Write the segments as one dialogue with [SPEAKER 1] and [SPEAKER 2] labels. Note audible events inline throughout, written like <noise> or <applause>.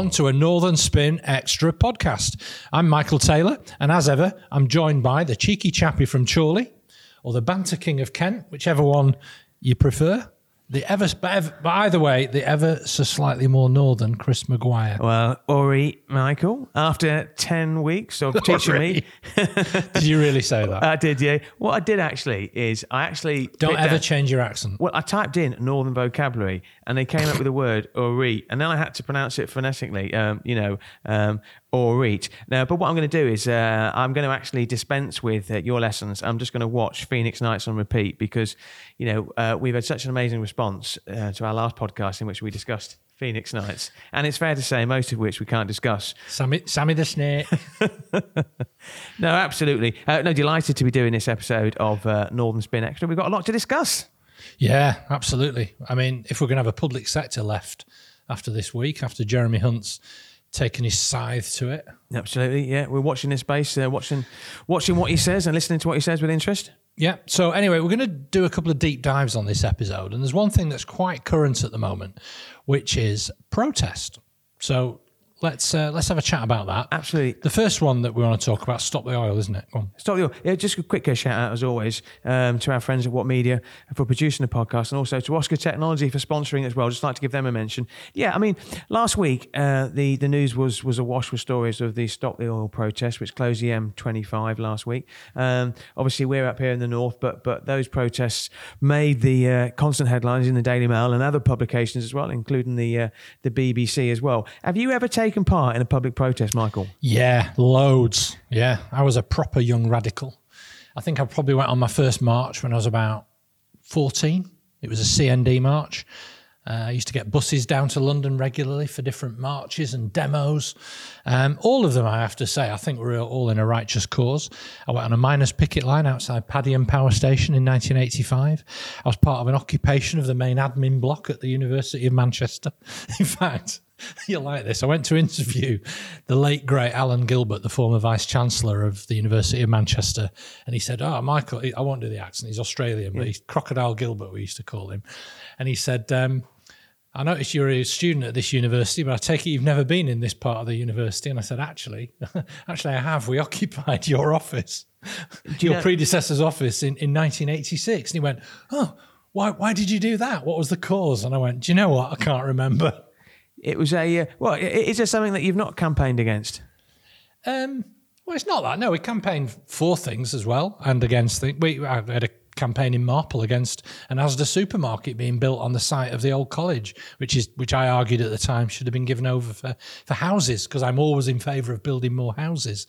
[SPEAKER 1] on to a Northern Spin Extra podcast. I'm Michael Taylor, and as ever, I'm joined by the cheeky chappie from Chorley, or the banter king of Kent, whichever one you prefer. The ever, but, ever, but either way, the ever so slightly more northern Chris Maguire.
[SPEAKER 2] Well, Ori, Michael, after 10 weeks of <laughs> teaching me. <laughs>
[SPEAKER 1] did you really say that?
[SPEAKER 2] I did, yeah. What I did actually is I actually.
[SPEAKER 1] Don't ever change your accent.
[SPEAKER 2] Well, I typed in northern vocabulary and they came up with the word Ori, and then I had to pronounce it phonetically, um, you know, um, or eat. Now, but what I'm going to do is uh, I'm going to actually dispense with uh, your lessons. I'm just going to watch Phoenix Nights on repeat because, you know, uh, we've had such an amazing response uh, to our last podcast in which we discussed Phoenix Nights, and it's fair to say most of which we can't discuss.
[SPEAKER 1] Sammy, Sammy the Snake. <laughs> <laughs>
[SPEAKER 2] no, absolutely. Uh, no, delighted to be doing this episode of uh, Northern Spin Extra. We've got a lot to discuss.
[SPEAKER 1] Yeah, absolutely. I mean, if we're going to have a public sector left after this week, after Jeremy Hunt's taking his scythe to it.
[SPEAKER 2] Absolutely, yeah. We're watching this space, uh, watching, watching what he says and listening to what he says with interest.
[SPEAKER 1] Yeah. So anyway, we're going to do a couple of deep dives on this episode, and there's one thing that's quite current at the moment, which is protest. So let's uh, let's have a chat about that.
[SPEAKER 2] Absolutely.
[SPEAKER 1] The first one that we want to talk about, stop the oil, isn't it?
[SPEAKER 2] Stop the oil. Yeah, just a quick uh, shout out as always um, to our friends at What Media for producing the podcast, and also to Oscar Technology for sponsoring as well. Just like to give them a mention. Yeah, I mean, last week uh, the the news was was awash with stories of the stop the oil protest, which closed the M25 last week. Um, obviously, we're up here in the north, but but those protests made the uh, constant headlines in the Daily Mail and other publications as well, including the uh, the BBC as well. Have you ever taken taken part in a public protest, Michael?
[SPEAKER 1] Yeah, loads. Yeah, I was a proper young radical. I think I probably went on my first march when I was about 14. It was a CND march. Uh, I used to get buses down to London regularly for different marches and demos. Um, all of them, I have to say, I think were all in a righteous cause. I went on a miners' picket line outside Padiham Power Station in 1985. I was part of an occupation of the main admin block at the University of Manchester. <laughs> In fact, <laughs> You'll like this. I went to interview the late great Alan Gilbert, the former vice chancellor of the University of Manchester, and he said, "Oh, Michael, I won't do the accent. He's Australian, but he's Crocodile Gilbert. We used to call him." And he said, um, "I noticed you're a student at this university, but I take it you've never been in this part of the university." And I said, "Actually, <laughs> actually, I have. We <laughs> occupied your office, your know- predecessor's office in, in 1986." And he went, "Oh." Why, why did you do that? What was the cause? And I went, Do you know what? I can't remember.
[SPEAKER 2] It was a uh, well. Is there something that you've not campaigned against?
[SPEAKER 1] Um, well, it's not that. No, we campaigned for things as well and against things. We had a campaign in Marple against an Asda supermarket being built on the site of the old college, which is which I argued at the time should have been given over for, for houses because I'm always in favour of building more houses.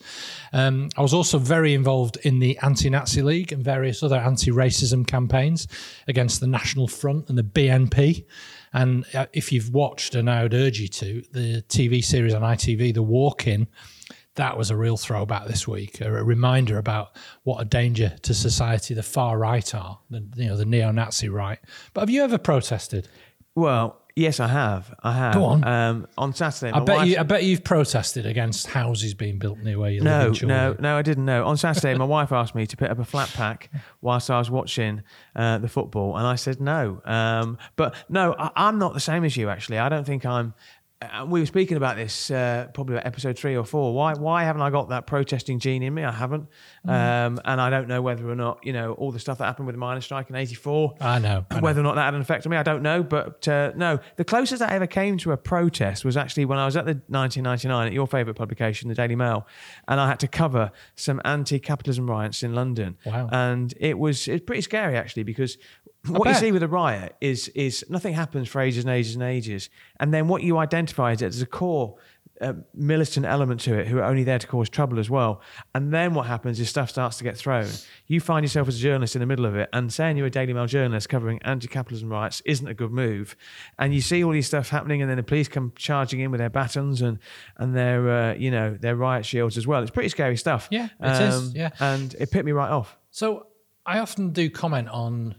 [SPEAKER 1] Um, I was also very involved in the Anti-Nazi League and various other anti-racism campaigns against the National Front and the BNP. And uh, if you've watched, and I would urge you to, the TV series on ITV, The Walk In, that was a real throwback this week, a reminder about what a danger to society the far right are, the, you know, the neo-Nazi right. But have you ever protested?
[SPEAKER 2] Well, Yes, I have. I have.
[SPEAKER 1] Go on.
[SPEAKER 2] Um, on Saturday,
[SPEAKER 1] I bet you. I bet you've protested against houses being built near where you
[SPEAKER 2] no,
[SPEAKER 1] live.
[SPEAKER 2] No, no, no. I didn't know. On Saturday, my wife asked me to put up a flat pack whilst I was watching uh, the football, and I said no. Um, but no, I, I'm not the same as you. Actually, I don't think I'm and we were speaking about this uh, probably about episode three or four. Why why haven't I got that protesting gene in me? I haven't, mm. um, and I don't know whether or not you know all the stuff that happened with the miners' strike in '84.
[SPEAKER 1] I know I
[SPEAKER 2] whether or not that had an effect on me. I don't know, but uh, no, the closest I ever came to a protest was actually when I was at the 1999 at your favourite publication, the Daily Mail, and I had to cover some anti-capitalism riots in London.
[SPEAKER 1] Wow,
[SPEAKER 2] and it was it's pretty scary actually because what you see with a riot is is nothing happens for ages and ages and ages, and then what you identify is as a core uh, militant element to it who are only there to cause trouble as well. And then what happens is stuff starts to get thrown. You find yourself as a journalist in the middle of it, and saying you're a Daily Mail journalist covering anti-capitalism riots isn't a good move. And you see all these stuff happening, and then the police come charging in with their batons and and their uh, you know their riot shields as well. It's pretty scary stuff.
[SPEAKER 1] Yeah, it um, is. Yeah,
[SPEAKER 2] and it put me right off.
[SPEAKER 1] So I often do comment on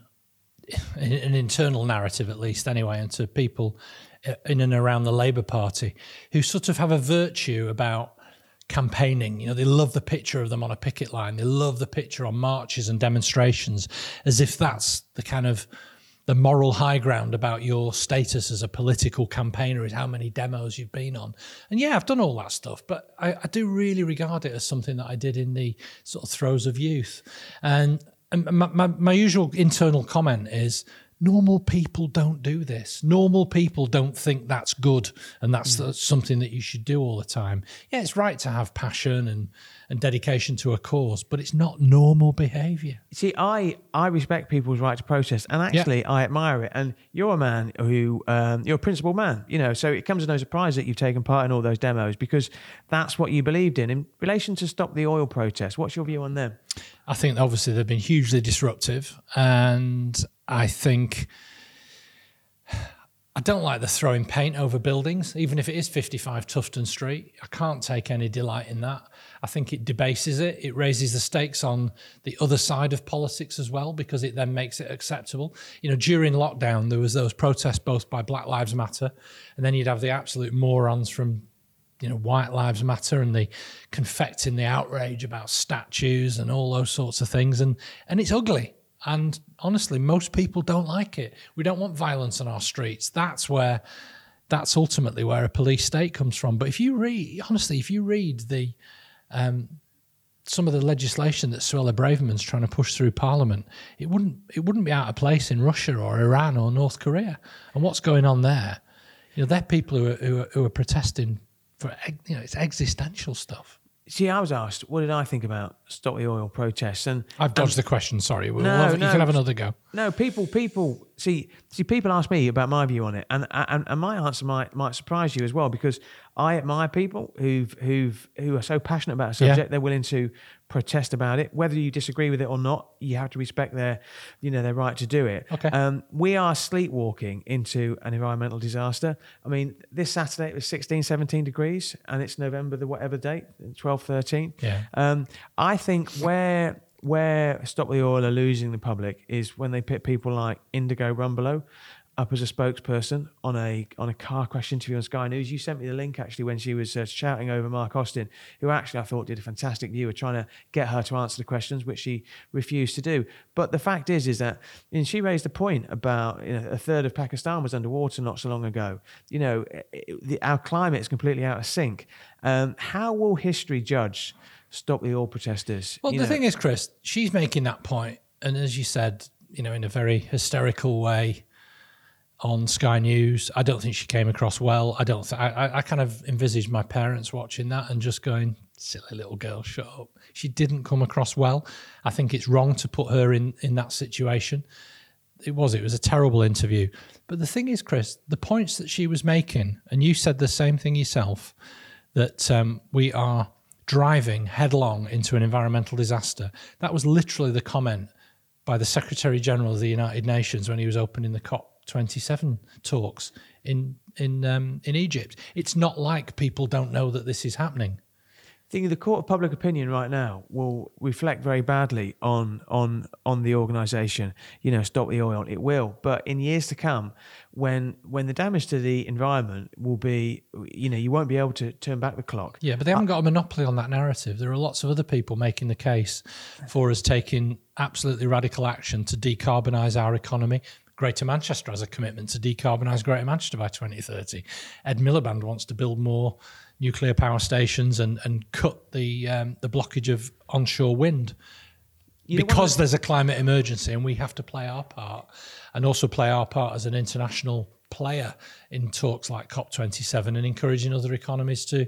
[SPEAKER 1] an internal narrative at least anyway and to people uh, in and around the Labour Party who sort of have a virtue about campaigning. You know, they love the picture of them on a picket line. They love the picture on marches and demonstrations as if that's the kind of the moral high ground about your status as a political campaigner is how many demos you've been on. And yeah, I've done all that stuff, but I, I do really regard it as something that I did in the sort of throes of youth. And my, my, my usual internal comment is normal people don't do this. Normal people don't think that's good and that's mm. something that you should do all the time. Yeah, it's right to have passion and, and dedication to a cause, but it's not normal behavior.
[SPEAKER 2] See, I, I respect people's right to protest and actually yeah. I admire it. And you're a man who, um, you're a principled man, you know, so it comes as no surprise that you've taken part in all those demos because that's what you believed in. In relation to Stop the Oil protest, what's your view on them?
[SPEAKER 1] I think obviously they've been hugely disruptive, and I think I don't like the throwing paint over buildings, even if it is 55 Tufton Street. I can't take any delight in that. I think it debases it. It raises the stakes on the other side of politics as well, because it then makes it acceptable. You know, during lockdown, there was those protests both by Black Lives Matter, and then you'd have the absolute morons from you know, White Lives Matter and the confecting the outrage about statues and all those sorts of things. And, and it's ugly. And honestly, most people don't like it. We don't want violence on our streets. That's where, that's ultimately where a police state comes from. But if you read, honestly, if you read the, um, some of the legislation that Suella Braverman's trying to push through Parliament, it wouldn't it wouldn't be out of place in Russia or Iran or North Korea. And what's going on there? You know, they're people who are, who are, who are protesting for you know it's existential stuff.
[SPEAKER 2] See, I was asked, what did I think about stop the oil protests? And
[SPEAKER 1] I've dodged um, the question. Sorry, we'll no, have, no, you can have another go.
[SPEAKER 2] No, people, people see, see, people ask me about my view on it, and and, and my answer might might surprise you as well because I admire people who've who've who are so passionate about a subject yeah. they're willing to protest about it. Whether you disagree with it or not, you have to respect their you know their right to do it.
[SPEAKER 1] Okay.
[SPEAKER 2] Um, we are sleepwalking into an environmental disaster. I mean, this Saturday it was 16, 17 degrees, and it's November the whatever date, 12, 13.
[SPEAKER 1] Yeah.
[SPEAKER 2] Um, I think where where Stop the Oil are losing the public is when they put people like Indigo Rumbelow up as a spokesperson on a on a car crash interview on Sky News. You sent me the link actually when she was uh, shouting over Mark Austin, who actually I thought did a fantastic view of trying to get her to answer the questions, which she refused to do. But the fact is, is that and she raised a point about you know, a third of Pakistan was underwater not so long ago. You know, it, the, our climate is completely out of sync. Um, how will history judge? stop the oil protesters.
[SPEAKER 1] Well, the know. thing is, Chris, she's making that point, and as you said, you know, in a very hysterical way on Sky News. I don't think she came across well. I don't. Th- I, I kind of envisaged my parents watching that and just going, "Silly little girl, shut up." She didn't come across well. I think it's wrong to put her in in that situation. It was. It was a terrible interview. But the thing is, Chris, the points that she was making, and you said the same thing yourself, that um, we are driving headlong into an environmental disaster. That was literally the comment by the Secretary General of the United Nations when he was opening the COP27 talks in in um, in Egypt. It's not like people don't know that this is happening I
[SPEAKER 2] think the court of public opinion right now will reflect very badly on on on the organisation. You know, stop the oil. It will, but in years to come, when when the damage to the environment will be, you know, you won't be able to turn back the clock.
[SPEAKER 1] Yeah, but they haven't got a monopoly on that narrative. There are lots of other people making the case for us taking absolutely radical action to decarbonise our economy. Greater Manchester has a commitment to decarbonise Greater Manchester by 2030. Ed Miliband wants to build more nuclear power stations and, and cut the um, the blockage of onshore wind you because there's a climate emergency and we have to play our part and also play our part as an international player in talks like COP27 and encouraging other economies to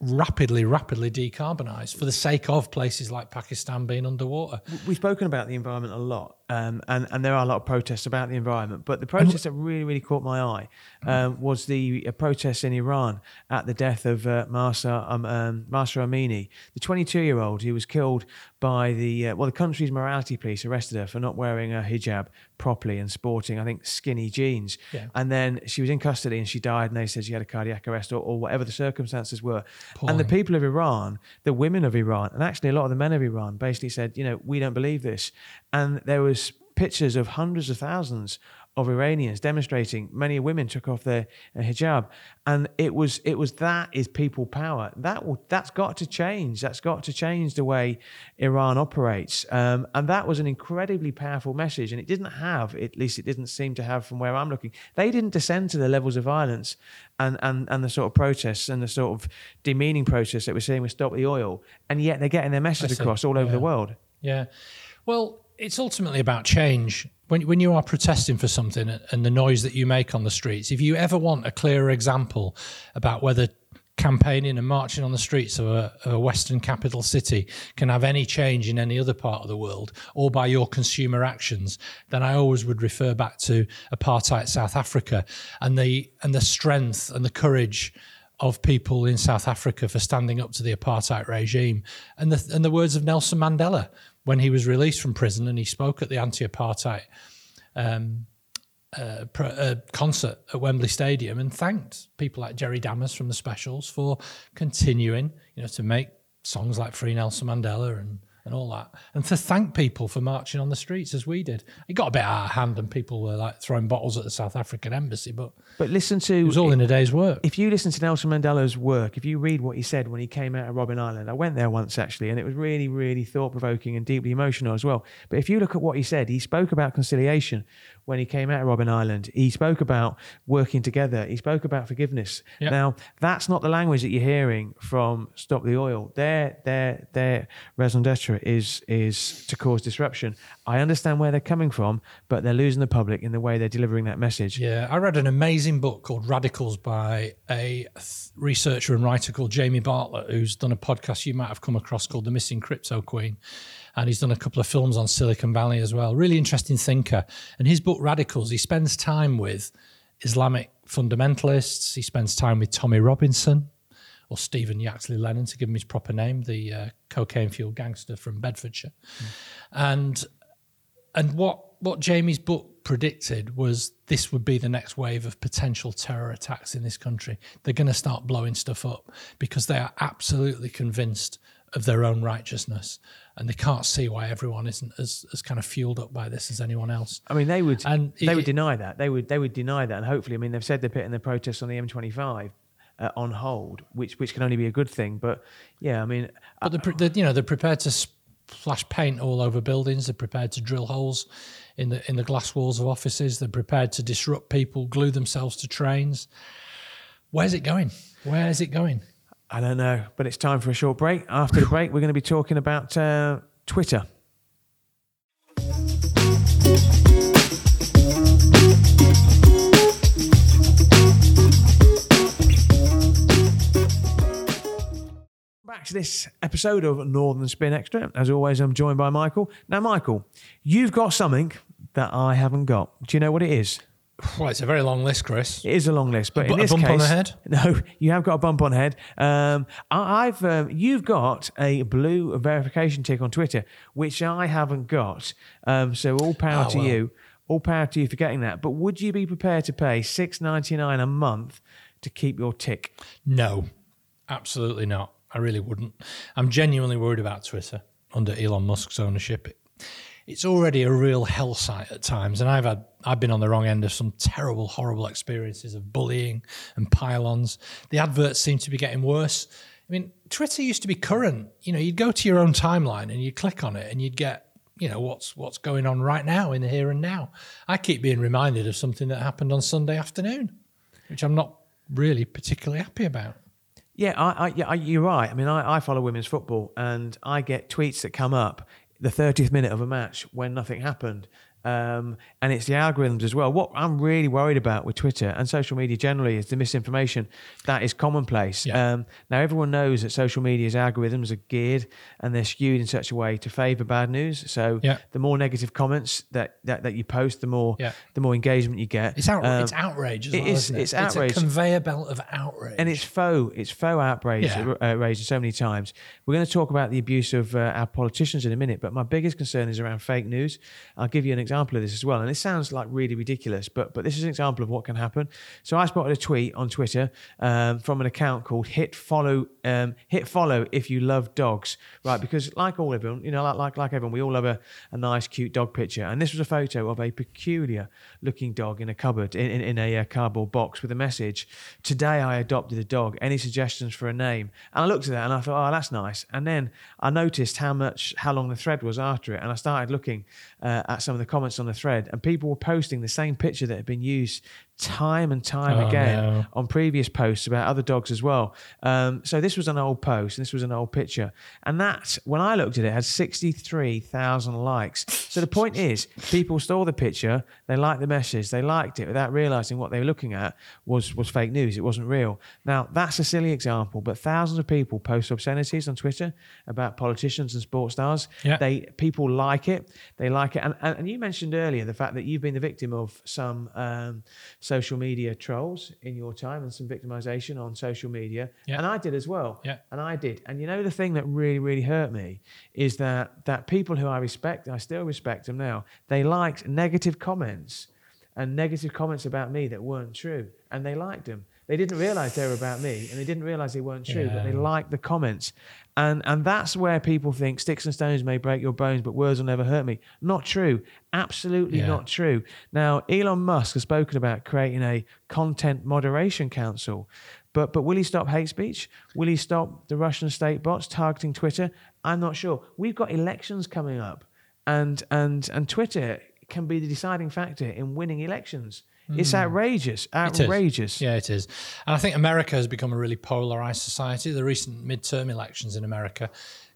[SPEAKER 1] rapidly, rapidly decarbonise for the sake of places like Pakistan being underwater.
[SPEAKER 2] We've spoken about the environment a lot, um, and and there are a lot of protests about the environment. But the protest that really, really caught my eye um, was the uh, protests in Iran at the death of uh, Mahsa um, um, Mahsa Amini, the 22-year-old who was killed by the uh, well, the country's morality police arrested her for not wearing a hijab properly and sporting, I think, skinny jeans.
[SPEAKER 1] Yeah.
[SPEAKER 2] And then she was in custody and she died, and they said she had a cardiac arrest or, or whatever the circumstances were. And the people of Iran, the women of Iran, and actually a lot of the men of Iran, basically said, you know, we don't believe this. And there was pictures of hundreds of thousands of Iranians demonstrating. Many women took off their uh, hijab, and it was it was that is people power. That will that's got to change. That's got to change the way Iran operates. Um, and that was an incredibly powerful message. And it didn't have, at least it didn't seem to have from where I'm looking. They didn't descend to the levels of violence and and and the sort of protests and the sort of demeaning protests that we're seeing with Stop the Oil. And yet they're getting their message across all over
[SPEAKER 1] yeah.
[SPEAKER 2] the world.
[SPEAKER 1] Yeah. Well, it's ultimately about change. When, when you are protesting for something and the noise that you make on the streets, if you ever want a clearer example about whether campaigning and marching on the streets of a, of a, Western capital city can have any change in any other part of the world or by your consumer actions, then I always would refer back to apartheid South Africa and the and the strength and the courage of people in South Africa for standing up to the apartheid regime and the and the words of Nelson Mandela when he was released from prison and he spoke at the anti-apartheid um, uh, uh, concert at Wembley Stadium and thanked people like Jerry Dammers from the Specials for continuing, you know, to make songs like Free Nelson Mandela and and all that, and to thank people for marching on the streets as we did. It got a bit out of hand, and people were like throwing bottles at the South African embassy. But
[SPEAKER 2] but listen to
[SPEAKER 1] it was all in a day's work.
[SPEAKER 2] If you listen to Nelson Mandela's work, if you read what he said when he came out of Robben Island, I went there once actually, and it was really really thought provoking and deeply emotional as well. But if you look at what he said, he spoke about conciliation when he came out of Robben Island. He spoke about working together. He spoke about forgiveness. Yep. Now that's not the language that you're hearing from Stop the Oil. Their their their raison d'être is is to cause disruption. I understand where they're coming from, but they're losing the public in the way they're delivering that message.
[SPEAKER 1] Yeah, I read an amazing book called Radicals by a researcher and writer called Jamie Bartlett, who's done a podcast you might have come across called The Missing Crypto Queen. And he's done a couple of films on Silicon Valley as well. Really interesting thinker. And his book Radicals, he spends time with Islamic fundamentalists. He spends time with Tommy Robinson, or Stephen Yaxley Lennon, to give him his proper name, the uh, cocaine fueled gangster from Bedfordshire. Mm. And and what what Jamie's book predicted was this would be the next wave of potential terror attacks in this country. They're going to start blowing stuff up because they are absolutely convinced of their own righteousness and they can't see why everyone isn't as, as kind of fueled up by this as anyone else.
[SPEAKER 2] I mean, they would and they it, would deny that. They would they would deny that, and hopefully, I mean, they've said they're putting the protests on the M25 uh, on hold, which which can only be a good thing. But yeah, I mean,
[SPEAKER 1] but they're, they're, you know they're prepared to splash paint all over buildings. They're prepared to drill holes in the in the glass walls of offices. They're prepared to disrupt people, glue themselves to trains. Where's it going? Where is it going?
[SPEAKER 2] I don't know, but it's time for a short break. After the break, we're going to be talking about uh, Twitter. Back to this episode of Northern Spin Extra. As always, I'm joined by Michael. Now, Michael, you've got something that I haven't got. Do you know what it is?
[SPEAKER 1] Well, it's a very long list, Chris.
[SPEAKER 2] It is a long list, but
[SPEAKER 1] a,
[SPEAKER 2] in this
[SPEAKER 1] bump
[SPEAKER 2] case,
[SPEAKER 1] on the head.
[SPEAKER 2] No, you have got a bump on the head. Um, I, have um, you've got a blue verification tick on Twitter, which I haven't got. Um, so all power oh, to well. you. All power to you for getting that. But would you be prepared to pay six ninety nine a month to keep your tick?
[SPEAKER 1] No, absolutely not. I really wouldn't. I'm genuinely worried about Twitter under Elon Musk's ownership it's already a real hell site at times. And I've had I've been on the wrong end of some terrible, horrible experiences of bullying and pile-ons. The adverts seem to be getting worse. I mean, Twitter used to be current. You know, you'd go to your own timeline and you'd click on it and you'd get, you know, what's what's going on right now in the here and now. I keep being reminded of something that happened on Sunday afternoon, which I'm not really particularly happy about.
[SPEAKER 2] Yeah, I, I, yeah, you're right. I mean, I, I follow women's football, and I get tweets that come up the 30th minute of a match when nothing happened. Um, and it's the algorithms as well. What I'm really worried about with Twitter and social media generally is the misinformation that is commonplace. Yeah. Um, now, everyone knows that social media's algorithms are geared and they're skewed in such a way to favour bad news. So, yeah. the more negative comments that, that, that you post, the more yeah. the more engagement you get.
[SPEAKER 1] It's, out, um, it's outrage. It well, is, it?
[SPEAKER 2] It's outrage.
[SPEAKER 1] It's a conveyor belt of outrage,
[SPEAKER 2] and it's faux. It's faux outrage. Yeah. Outrage so many times. We're going to talk about the abuse of uh, our politicians in a minute, but my biggest concern is around fake news. I'll give you an example example of this as well. And it sounds like really ridiculous, but but this is an example of what can happen. So I spotted a tweet on Twitter um, from an account called Hit Follow um, Hit Follow if you love dogs, right? Because like all everyone, you know, like like, like everyone, we all love a, a nice, cute dog picture. And this was a photo of a peculiar looking dog in a cupboard in, in, in a uh, cardboard box with a message. Today I adopted a dog. Any suggestions for a name? And I looked at that and I thought, oh, that's nice. And then I noticed how much how long the thread was after it, and I started looking uh, at some of the comments on the thread, and people were posting the same picture that had been used time and time
[SPEAKER 1] Oh,
[SPEAKER 2] again
[SPEAKER 1] no.
[SPEAKER 2] on previous posts about other dogs as well. Um, so this was an old post, and this was an old picture, and that when I looked at it, had sixty three thousand likes. So the point is, people saw the picture, they liked the message, they liked it without realizing what they were looking at was was fake news. It wasn't real. Now that's a silly example, but thousands of people post obscenities on Twitter about politicians and sports stars.
[SPEAKER 1] Yeah.
[SPEAKER 2] They people like it. They like it. And, and and you mentioned earlier the fact that you've been the victim of some um, social media trolls in your time and some victimization on social media.
[SPEAKER 1] Yeah.
[SPEAKER 2] And I did as well.
[SPEAKER 1] Yeah.
[SPEAKER 2] And I did. And you know the thing that really really hurt me is that that people who I respect, I still respect them now. They liked negative comments and negative comments about me that weren't true, and they liked them. They didn't realize they were about me, and they didn't realize they weren't true, but they
[SPEAKER 1] Yeah.
[SPEAKER 2] liked the comments, and and that's where people think sticks and stones may break your bones, but words will never hurt me. Not true. Absolutely
[SPEAKER 1] Yeah.
[SPEAKER 2] not true. Now, Elon Musk has spoken about creating a content moderation council. But, but will he stop hate speech? Will he stop the Russian state bots targeting Twitter? I'm not sure. We've got elections coming up, and and and Twitter can be the deciding factor in winning elections. It's outrageous,
[SPEAKER 1] Hmm. It
[SPEAKER 2] outrageous.
[SPEAKER 1] Yeah, it is. And I think America has become a really polarized society. The recent midterm elections in America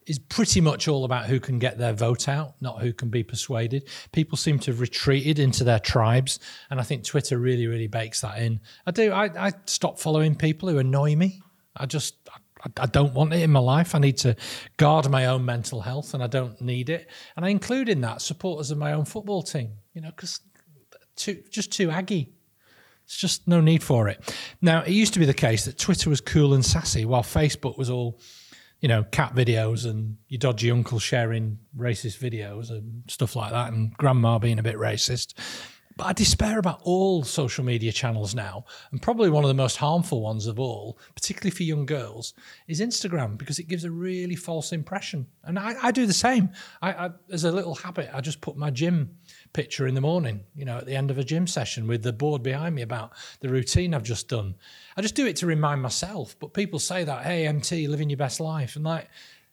[SPEAKER 1] is pretty much all about who can get their vote out, not who can be persuaded. People seem to have retreated into their tribes. And I think Twitter really, really bakes that in. I do. I, I stop following people who annoy me. I just. I, I don't want it in my life. I need to guard my own mental health, and I don't need it. And I include in that supporters of my own football team. You know, because too just too aggy. It's just no need for it. Now, it used to be the case that Twitter was cool and sassy, while Facebook was all, you know, cat videos and your dodgy uncle sharing racist videos and stuff like that, and grandma being a bit racist. But I despair about all social media channels now, and probably one of the most harmful ones of all, particularly for young girls, is Instagram because it gives a really false impression. And I, I do the same. I, I, as a little habit, I just put my gym picture in the morning, you know, at the end of a gym session with the board behind me about the routine I've just done. I just do it to remind myself. But people say that, hey, MT, living your best life. And like,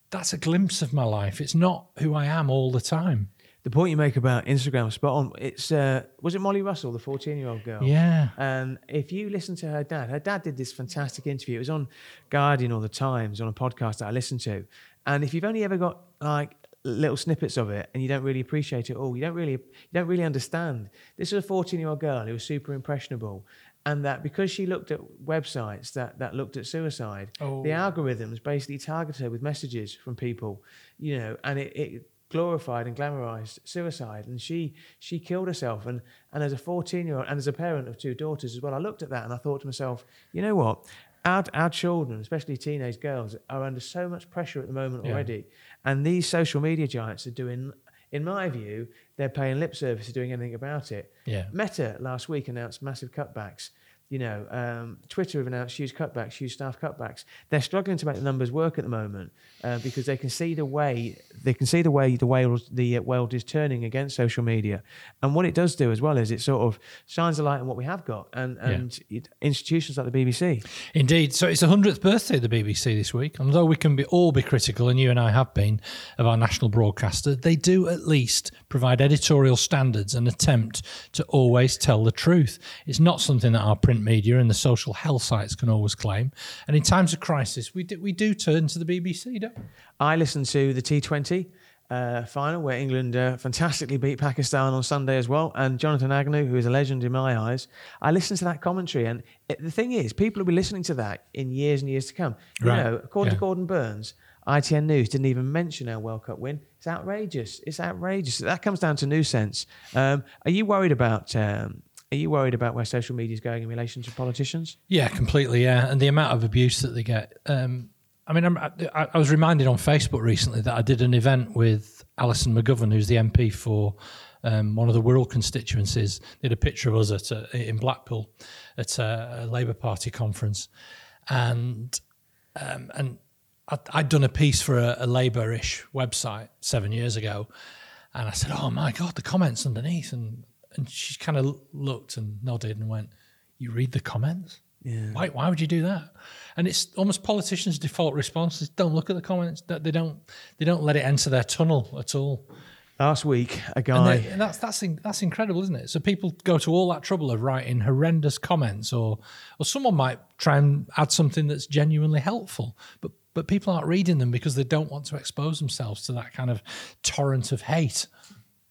[SPEAKER 1] that's a glimpse of my life. It's not who I am all the time.
[SPEAKER 2] The point you make about Instagram, spot on. It's uh, was it Molly Russell, the fourteen-year-old girl?
[SPEAKER 1] Yeah.
[SPEAKER 2] And if you listen to her dad, her dad did this fantastic interview. It was on Guardian or the Times on a podcast that I listened to. And if you've only ever got like little snippets of it and you don't really appreciate it all, you don't really you don't really understand. This is a 14-year-old girl who was super impressionable. And that because she looked at websites that, that looked at suicide,
[SPEAKER 1] Oh.
[SPEAKER 2] the algorithms basically targeted her with messages from people, you know, and it, it glorified and glamorized suicide and she she killed herself and and as a 14 year old and as a parent of two daughters as well i looked at that and i thought to myself you know what our, our children especially teenage girls are under so much pressure at the moment
[SPEAKER 1] Yeah.
[SPEAKER 2] already and these social media giants are doing in my view they're paying lip service to doing anything about it
[SPEAKER 1] Yeah.
[SPEAKER 2] meta last week announced massive cutbacks you know, um, Twitter have announced huge cutbacks, huge staff cutbacks. They're struggling to make the numbers work at the moment uh, because they can see the way they can see the way the world the uh, world is turning against social media, and what it does do as well is it sort of shines a light on what we have got and and it, institutions like the BBC.
[SPEAKER 1] Indeed. So it's the 100th birthday of the BBC this week. And although we can be all be critical, and you and I have been, of our national broadcaster, they do at least provide editorial standards and attempt to always tell the truth. It's not something that our print media and the social health sites can always claim. And in times of crisis, we do, we do turn to the BBC, don't we?
[SPEAKER 2] I listened to the T20 uh, final where England uh, fantastically beat Pakistan on Sunday as well. And Jonathan Agnew, who is a legend in my eyes, I listened to that commentary. And it, the thing is, people will be listening to that in years and years to come. You
[SPEAKER 1] Right.
[SPEAKER 2] know, according
[SPEAKER 1] Yeah.
[SPEAKER 2] to Gordon Burns, ITN News didn't even mention our World Cup win. It's outrageous. It's outrageous. That comes down to sense. Um, are you worried about? Um, are you worried about where social media is going in relation to politicians?
[SPEAKER 1] Yeah, completely. Yeah, and the amount of abuse that they get. Um, I mean, I'm, I, I was reminded on Facebook recently that I did an event with Alison McGovern, who's the MP for um, one of the Wirral constituencies, did a picture of us at a, in Blackpool at a, a Labour Party conference, and um, and i had done a piece for a, a Labour-ish website seven years ago, and I said, "Oh my God, the comments underneath," and and she kind of looked and nodded and went, "You read the comments." Yeah. Why, why would you do that? And it's almost politicians' default response is don't look at the comments. That they don't they don't let it enter their tunnel at all.
[SPEAKER 2] Last week, a guy.
[SPEAKER 1] And, and that's that's that's incredible, isn't it? So people go to all that trouble of writing horrendous comments, or or someone might try and add something that's genuinely helpful, but but people aren't reading them because they don't want to expose themselves to that kind of torrent of hate.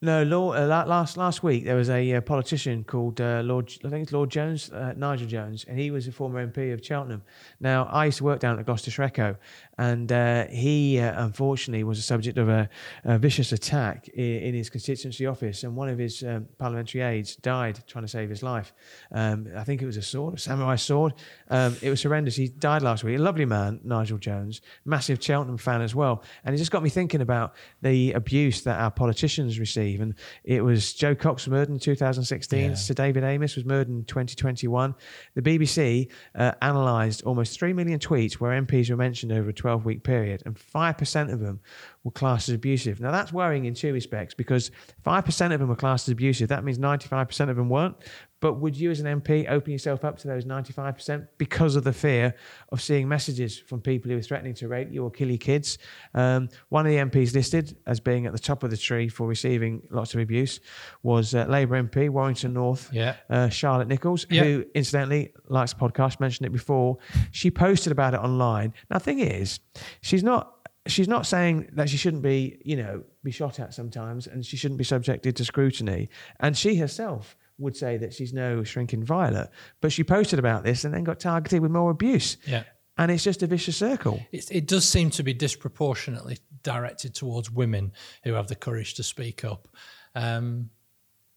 [SPEAKER 2] No, Lord, uh, last last week there was a uh, politician called uh, Lord, I think it's Lord Jones, uh, Nigel Jones, and he was a former MP of Cheltenham. Now, I used to work down at Gloucestershire Echo, and uh, he uh, unfortunately was the subject of a, a vicious attack in, in, his constituency office, and one of his um, parliamentary aides died trying to save his life. Um, I think it was a sword, a samurai sword. Um, it was horrendous. He died last week. A lovely man, Nigel Jones, massive Cheltenham fan as well, and it just got me thinking about the abuse that our politicians receive. And it was Jo Cox murdered in 2016. Yeah. Sir David Amess was murdered in 2021. The BBC uh, analysed almost three million tweets where MPs were mentioned over a 12 week period, and 5% of them were classed as abusive. Now, that's worrying in two respects because 5% of them were classed as abusive. That means 95% of them weren't. But would you, as an MP, open yourself up to those 95% because of the fear of seeing messages from people who are threatening to rape you or kill your kids? Um, one of the MPs listed as being at the top of the tree for receiving lots of abuse was uh, Labour MP, Warrington North,
[SPEAKER 1] yeah.
[SPEAKER 2] uh, Charlotte Nichols, yeah. who, incidentally, likes the podcast, mentioned it before. She posted about it online. Now, the thing is, she's not she's not saying that she shouldn't be, you know, be shot at sometimes and she shouldn't be subjected to scrutiny. And she herself would say that she's no shrinking violet. But she posted about this and then got targeted with more abuse.
[SPEAKER 1] Yeah.
[SPEAKER 2] And it's just a vicious circle.
[SPEAKER 1] It, it does seem to be disproportionately directed towards women who have the courage to speak up. Um,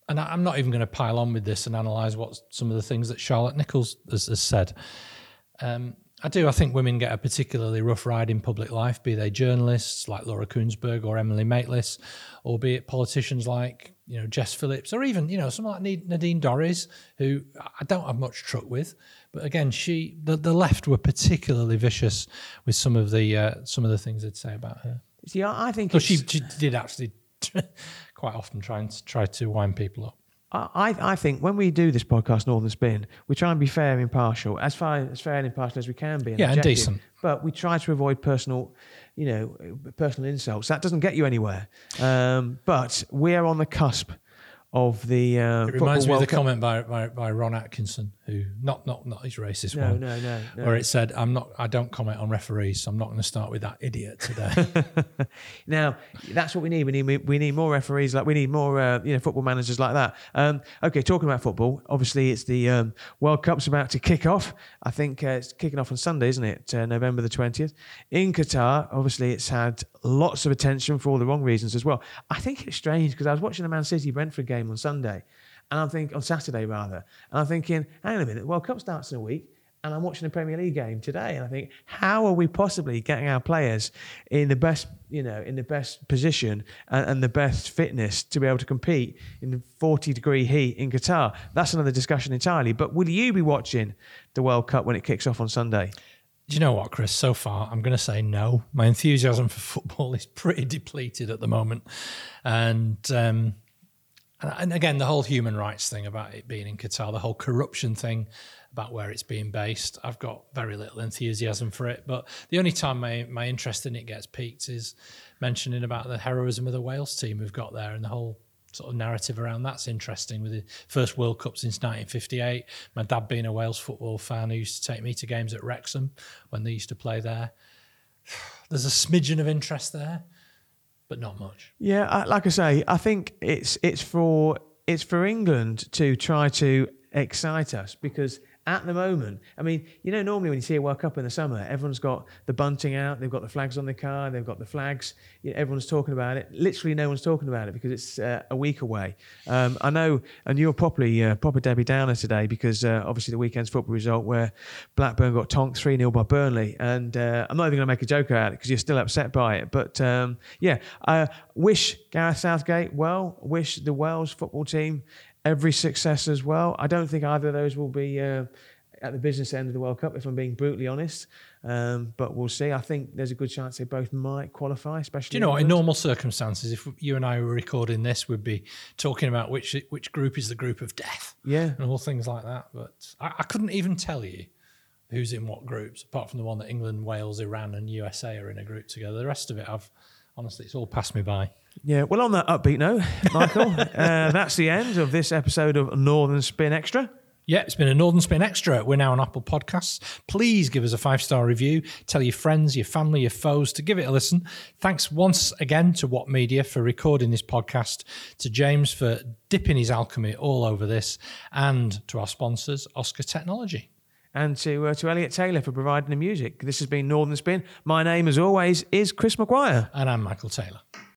[SPEAKER 1] and I, am not even going to pile on with this and analyse what some of the things that Charlotte Nichols has, has said. Um, I do. I think women get a particularly rough ride in public life, be they journalists like Laura Kuenssberg or Emily Maitlis, or be it politicians like you know Jess Phillips, or even you know someone like Nadine Dorries, who I don't have much truck with. But again, she the, the left were particularly vicious with some of the uh, some of the things they'd say about her.
[SPEAKER 2] See, I think
[SPEAKER 1] she, she did actually <laughs> quite often try and try to wind people up.
[SPEAKER 2] I, I think when we do this podcast, Northern Spin, we try and be fair and impartial, as far as fair and impartial as we can be.
[SPEAKER 1] And yeah, and decent.
[SPEAKER 2] But we try to avoid personal, you know, personal insults. That doesn't get you anywhere. Um, but we're on the cusp of the. Uh,
[SPEAKER 1] it reminds me World of the Cup. comment by, by, by Ron Atkinson, who not not not his racist
[SPEAKER 2] no,
[SPEAKER 1] one,
[SPEAKER 2] no, no, no,
[SPEAKER 1] where it said, "I'm not, I don't comment on referees, so I'm not going to start with that idiot today." <laughs>
[SPEAKER 2] now that's what we need. We need we need more referees. Like we need more, uh, you know, football managers like that. Um, okay, talking about football, obviously it's the um, World Cup's about to kick off. I think uh, it's kicking off on Sunday, isn't it? Uh, November the twentieth in Qatar. Obviously, it's had lots of attention for all the wrong reasons as well. I think it's strange because I was watching the Man City Brentford game game on Sunday, and I'm thinking on Saturday rather, and I'm thinking, hang on a minute, World Cup starts in a week, and I'm watching a Premier League game today, and I think, how are we possibly getting our players in the best, you know, in the best position and, and the best fitness to be able to compete in 40 degree heat in Qatar? That's another discussion entirely. But will you be watching the World Cup when it kicks off on Sunday?
[SPEAKER 1] Do you know what, Chris? So far, I'm going to say no. My enthusiasm for football <laughs> is pretty depleted at the moment, and um, and again, the whole human rights thing about it being in Qatar, the whole corruption thing about where it's being based, I've got very little enthusiasm for it. But the only time my, my interest in it gets piqued is mentioning about the heroism of the Wales team we've got there and the whole sort of narrative around that's interesting with the first World Cup since 1958. My dad being a Wales football fan who used to take me to games at Wrexham when they used to play there. <sighs> There's a smidgen of interest there but not much.
[SPEAKER 2] Yeah, like I say, I think it's it's for it's for England to try to excite us because at the moment, I mean, you know, normally when you see a World Cup in the summer, everyone's got the bunting out, they've got the flags on the car, they've got the flags. You know, everyone's talking about it. Literally, no one's talking about it because it's uh, a week away. Um, I know, and you're properly uh, proper Debbie Downer today because uh, obviously the weekend's football result where Blackburn got tonked three 0 by Burnley, and uh, I'm not even going to make a joke out of it because you're still upset by it. But um, yeah, I wish Gareth Southgate well. Wish the Wales football team every success as well. I don't think either of those will be uh, at the business end of the World Cup, if I'm being brutally honest. Um, but we'll see. I think there's a good chance they both might qualify, especially.
[SPEAKER 1] Do you know, in normal circumstances, if you and I were recording this, we'd be talking about which which group is the group of death,
[SPEAKER 2] yeah,
[SPEAKER 1] and all things like that. But I, I couldn't even tell you who's in what groups, apart from the one that England, Wales, Iran, and USA are in a group together. The rest of it, I've honestly, it's all passed me by.
[SPEAKER 2] Yeah, well, on that upbeat note, Michael, <laughs> uh, that's the end of this episode of Northern Spin Extra.
[SPEAKER 1] Yeah, it's been a Northern Spin Extra. We're now on Apple Podcasts. Please give us a five star review. Tell your friends, your family, your foes to give it a listen. Thanks once again to What Media for recording this podcast, to James for dipping his alchemy all over this, and to our sponsors, Oscar Technology.
[SPEAKER 2] And to, uh, to Elliot Taylor for providing the music. This has been Northern Spin. My name, as always, is Chris Maguire.
[SPEAKER 1] And I'm Michael Taylor.